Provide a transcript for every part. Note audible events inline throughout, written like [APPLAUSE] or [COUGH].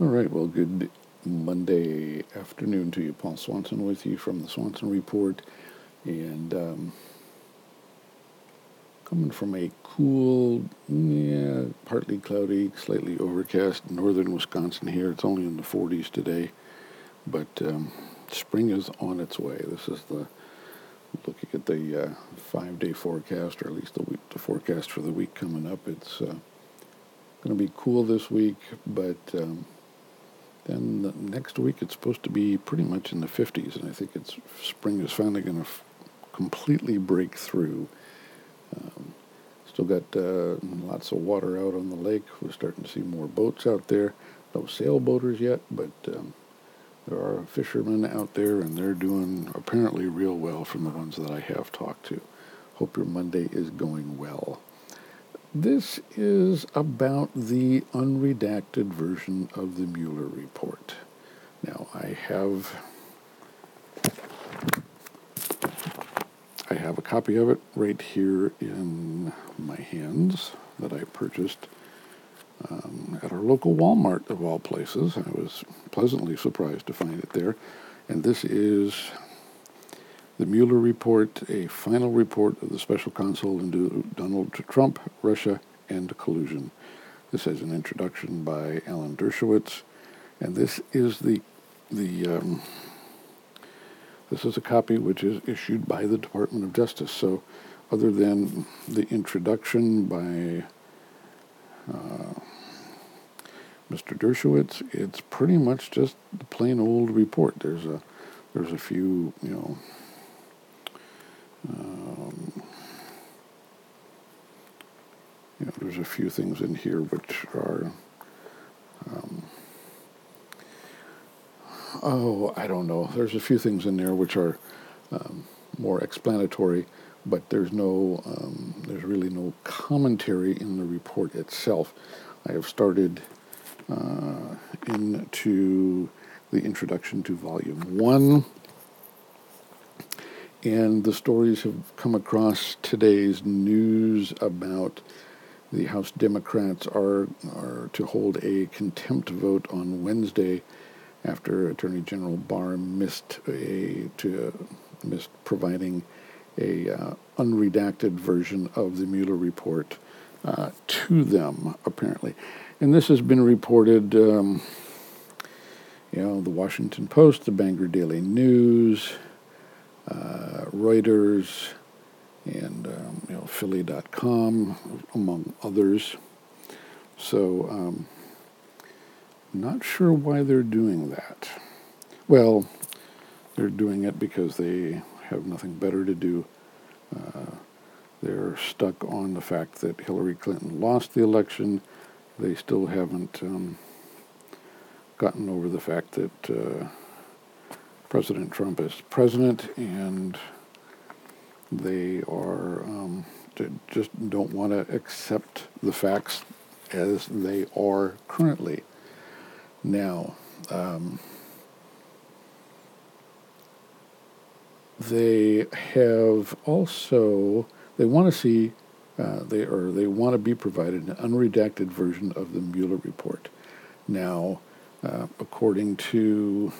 All right, well, good Monday afternoon to you. Paul Swansen with you from the Swansen Report. And um, coming from a cool, yeah, partly cloudy, slightly overcast northern Wisconsin here. It's only in the 40s today, but um, spring is on its way. This is the looking at the uh, five-day forecast, or at least the week, the forecast for the week coming up. It's uh, going to be cool this week, but um, then the next week it's supposed to be pretty much in the 50s, and I think it's spring is finally going to f- completely break through. Um, still got uh, lots of water out on the lake. We're starting to see more boats out there. No sailboaters yet, but um, there are fishermen out there, and they're doing apparently real well from the ones that I have talked to. Hope your Monday is going well. This is about the unredacted version of the Mueller report. Now, I have I have a copy of it right here in my hands that I purchased um, at our local Walmart of all places. I was pleasantly surprised to find it there. And this is the Mueller report, a final report of the special counsel into Donald Trump, Russia, and collusion. This has an introduction by Alan Dershowitz, and this is the the um, this is a copy which is issued by the Department of Justice. So, other than the introduction by uh, Mr. Dershowitz, it's pretty much just the plain old report. There's a there's a few you know um, you know, there's a few things in here which are, um, oh, I don't know. There's a few things in there which are um, more explanatory, but there's no, um, there's really no commentary in the report itself. I have started uh, into the introduction to volume one and the stories have come across today's news about the House Democrats are, are to hold a contempt vote on Wednesday after Attorney General Barr missed a to missed providing a uh, unredacted version of the Mueller report uh, to them apparently, and this has been reported. Um, you know, the Washington Post, the Bangor Daily News, uh, Reuters, and um, you know Philly.com, among others. So, um, not sure why they're doing that. Well, they're doing it because they have nothing better to do. Uh, they're stuck on the fact that Hillary Clinton lost the election. They still haven't um, gotten over the fact that uh, President Trump is president, and they are um, just don't want to accept the facts as they are currently. Now, um, they have also they want to see uh, they or they want to be provided an unredacted version of the Mueller report. Now, uh, according to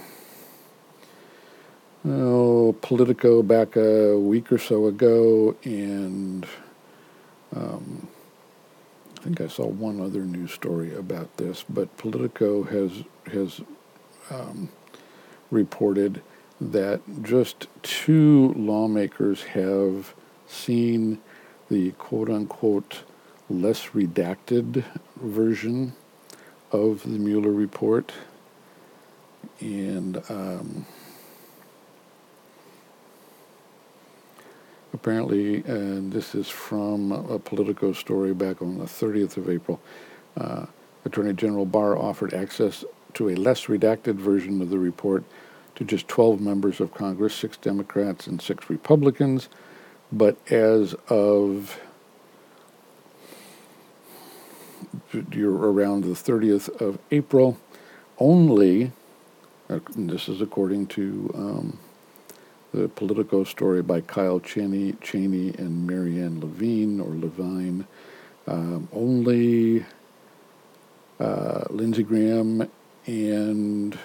oh, Politico back a week or so ago, and um, I think I saw one other news story about this, but Politico has has um, reported that just two lawmakers have seen the quote unquote less redacted version of the Mueller report. And um, apparently, and this is from a Politico story back on the 30th of April, uh, Attorney General Barr offered access to a less redacted version of the report to just 12 members of Congress, six Democrats and six Republicans. But as of you're around the 30th of April, only, uh, this is according to um, the Politico story by Kyle Cheney, Cheney and Marianne Levine or Levine. Um, only uh, Lindsey Graham and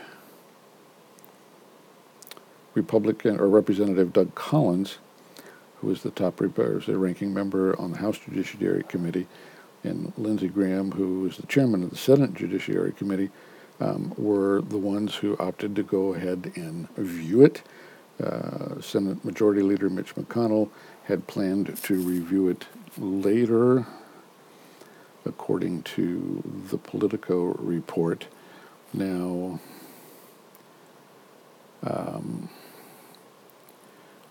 Republican or Representative Doug Collins, who is the top is the ranking member on the House Judiciary Committee, and Lindsey Graham, who is the chairman of the Senate Judiciary Committee, um, were the ones who opted to go ahead and view it. Uh, Senate Majority Leader Mitch McConnell had planned to review it later, according to the Politico report. Now, um,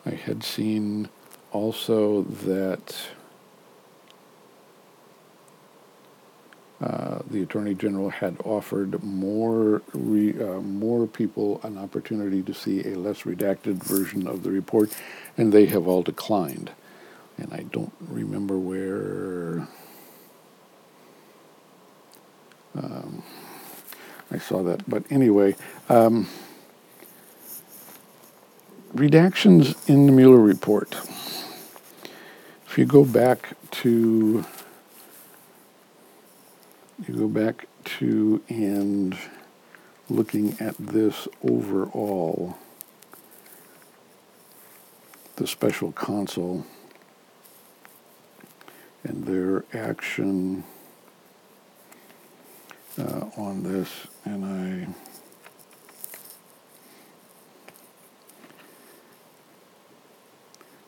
I had seen also that the Attorney General had offered more re, uh, more people an opportunity to see a less redacted version of the report, and they have all declined. And I don't remember where um, I saw that, but anyway. Um, redactions in the Mueller report. If you go back to, you go back to and looking at this overall, the special counsel and their action uh, on this, and I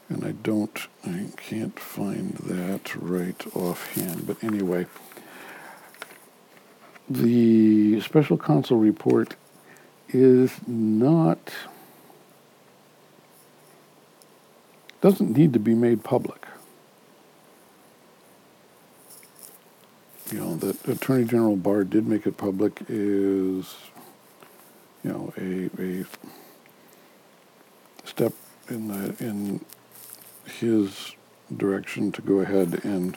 and I don't, I can't find that right offhand. But anyway, the special counsel report is not, doesn't need to be made public. You know, that Attorney General Barr did make it public is, you know, a, a step in the in his direction to go ahead and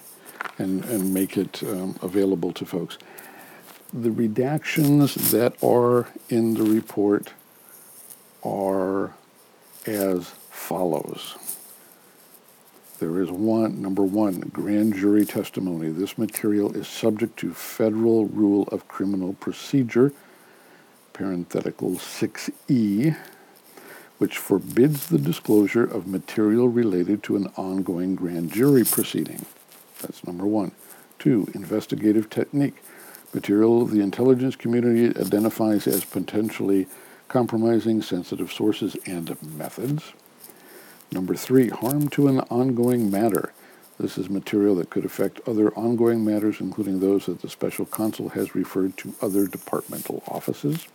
and and make it um, available to folks. The redactions that are in the report are as follows. There is one, number one, grand jury testimony. This material is subject to Federal Rule of Criminal Procedure, parenthetical 6E, which forbids the disclosure of material related to an ongoing grand jury proceeding. That's number one. Two, investigative technique. Material the intelligence community identifies as potentially compromising sensitive sources and methods. Number three, harm to an ongoing matter. This is material that could affect other ongoing matters, including those that the special counsel has referred to other departmental offices.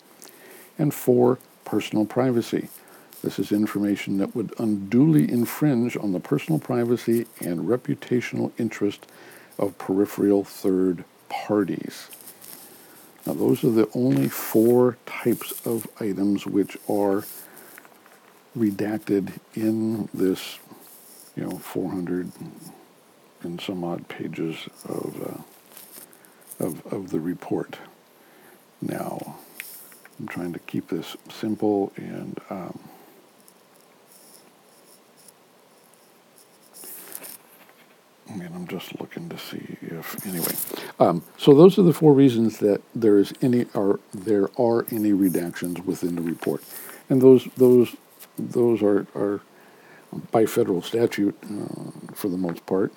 And four, personal privacy. This is information that would unduly infringe on the personal privacy and reputational interest of peripheral third parties. Now, those are the only four types of items which are redacted in this, you know, 400 and some odd pages of, uh, of, of the report. Now, I'm trying to keep this simple and um, I mean, I'm just looking to see if anyway. Um, so those are the four reasons that there is any are there are any redactions within the report, and those those those are are by federal statute uh, for the most part.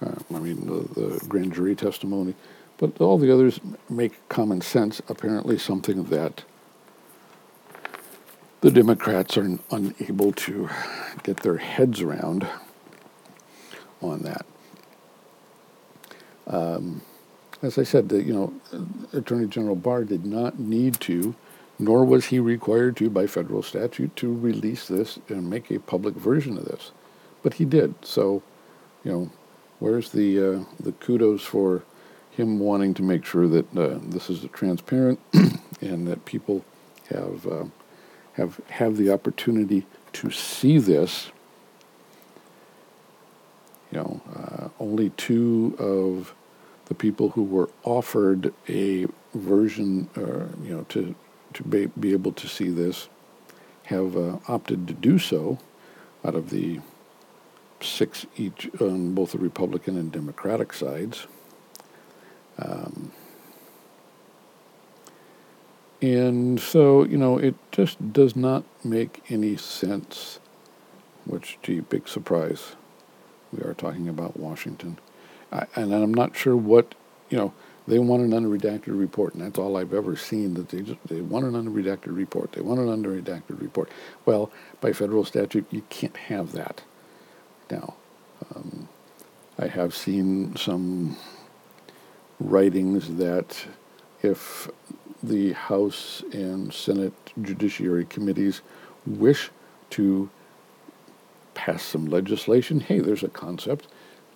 Uh, I mean, the, the grand jury testimony, but all the others make common sense. Apparently, something that the Democrats are unable to get their heads around on that. Um, as I said, the, you know, Attorney General Barr did not need to, nor was he required to by federal statute to release this and make a public version of this, but he did. So, you know, where's the uh, the kudos for him wanting to make sure that uh, this is transparent [CLEARS THROAT] and that people have uh, have have the opportunity to see this you know, uh, only two of the people who were offered a version, uh, you know, to to be, be able to see this, have uh, opted to do so, out of the six each on both the Republican and Democratic sides. Um, And so, you know, it just does not make any sense, which, gee, big surprise. We are talking about Washington. I, and I'm not sure what, you know, they want an unredacted report, and that's all I've ever seen. That they just they want an unredacted report. They want an unredacted report. Well, by federal statute, you can't have that. Now, um, I have seen some writings that if the House and Senate Judiciary Committees wish to pass some legislation, hey, there's a concept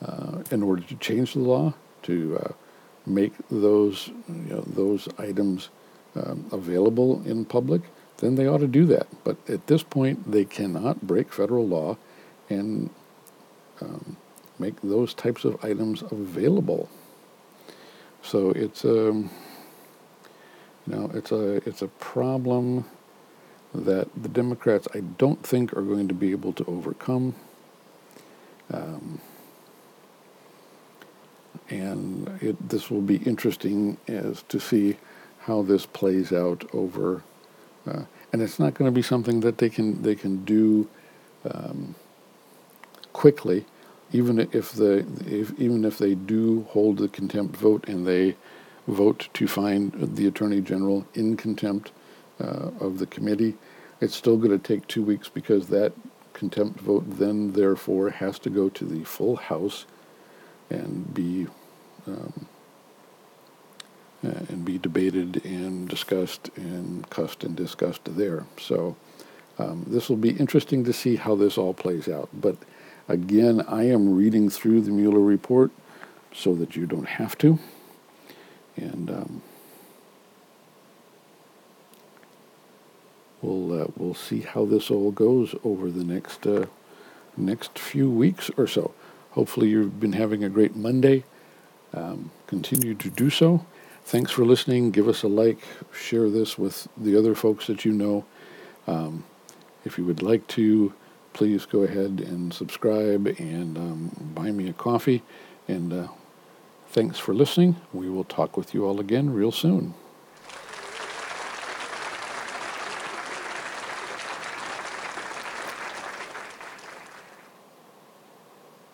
uh, in order to change the law to uh, make those you know, those items um, available in public, then they ought to do that. But at this point, they cannot break federal law and um, make those types of items available. So it's a um, you know it's a it's a problem that the Democrats I don't think are going to be able to overcome. Um, and it, this will be interesting as to see how this plays out over. Uh, and it's not going to be something that they can they can do um, quickly, even if the if, even if they do hold the contempt vote and they vote to find the attorney general in contempt uh, of the committee, it's still going to take two weeks because that contempt vote then therefore has to go to the full House and be um, and be debated and discussed and cussed and discussed there. So um, this will be interesting to see how this all plays out. But again, I am reading through the Mueller report so that you don't have to. And um, we'll uh, we'll see how this all goes over the next uh, next few weeks or so. Hopefully, you've been having a great Monday. Um, continue to do so. Thanks for listening. Give us a like. Share this with the other folks that you know. Um, if you would like to, please go ahead and subscribe and um, buy me a coffee. And uh, thanks for listening. We will talk with you all again real soon.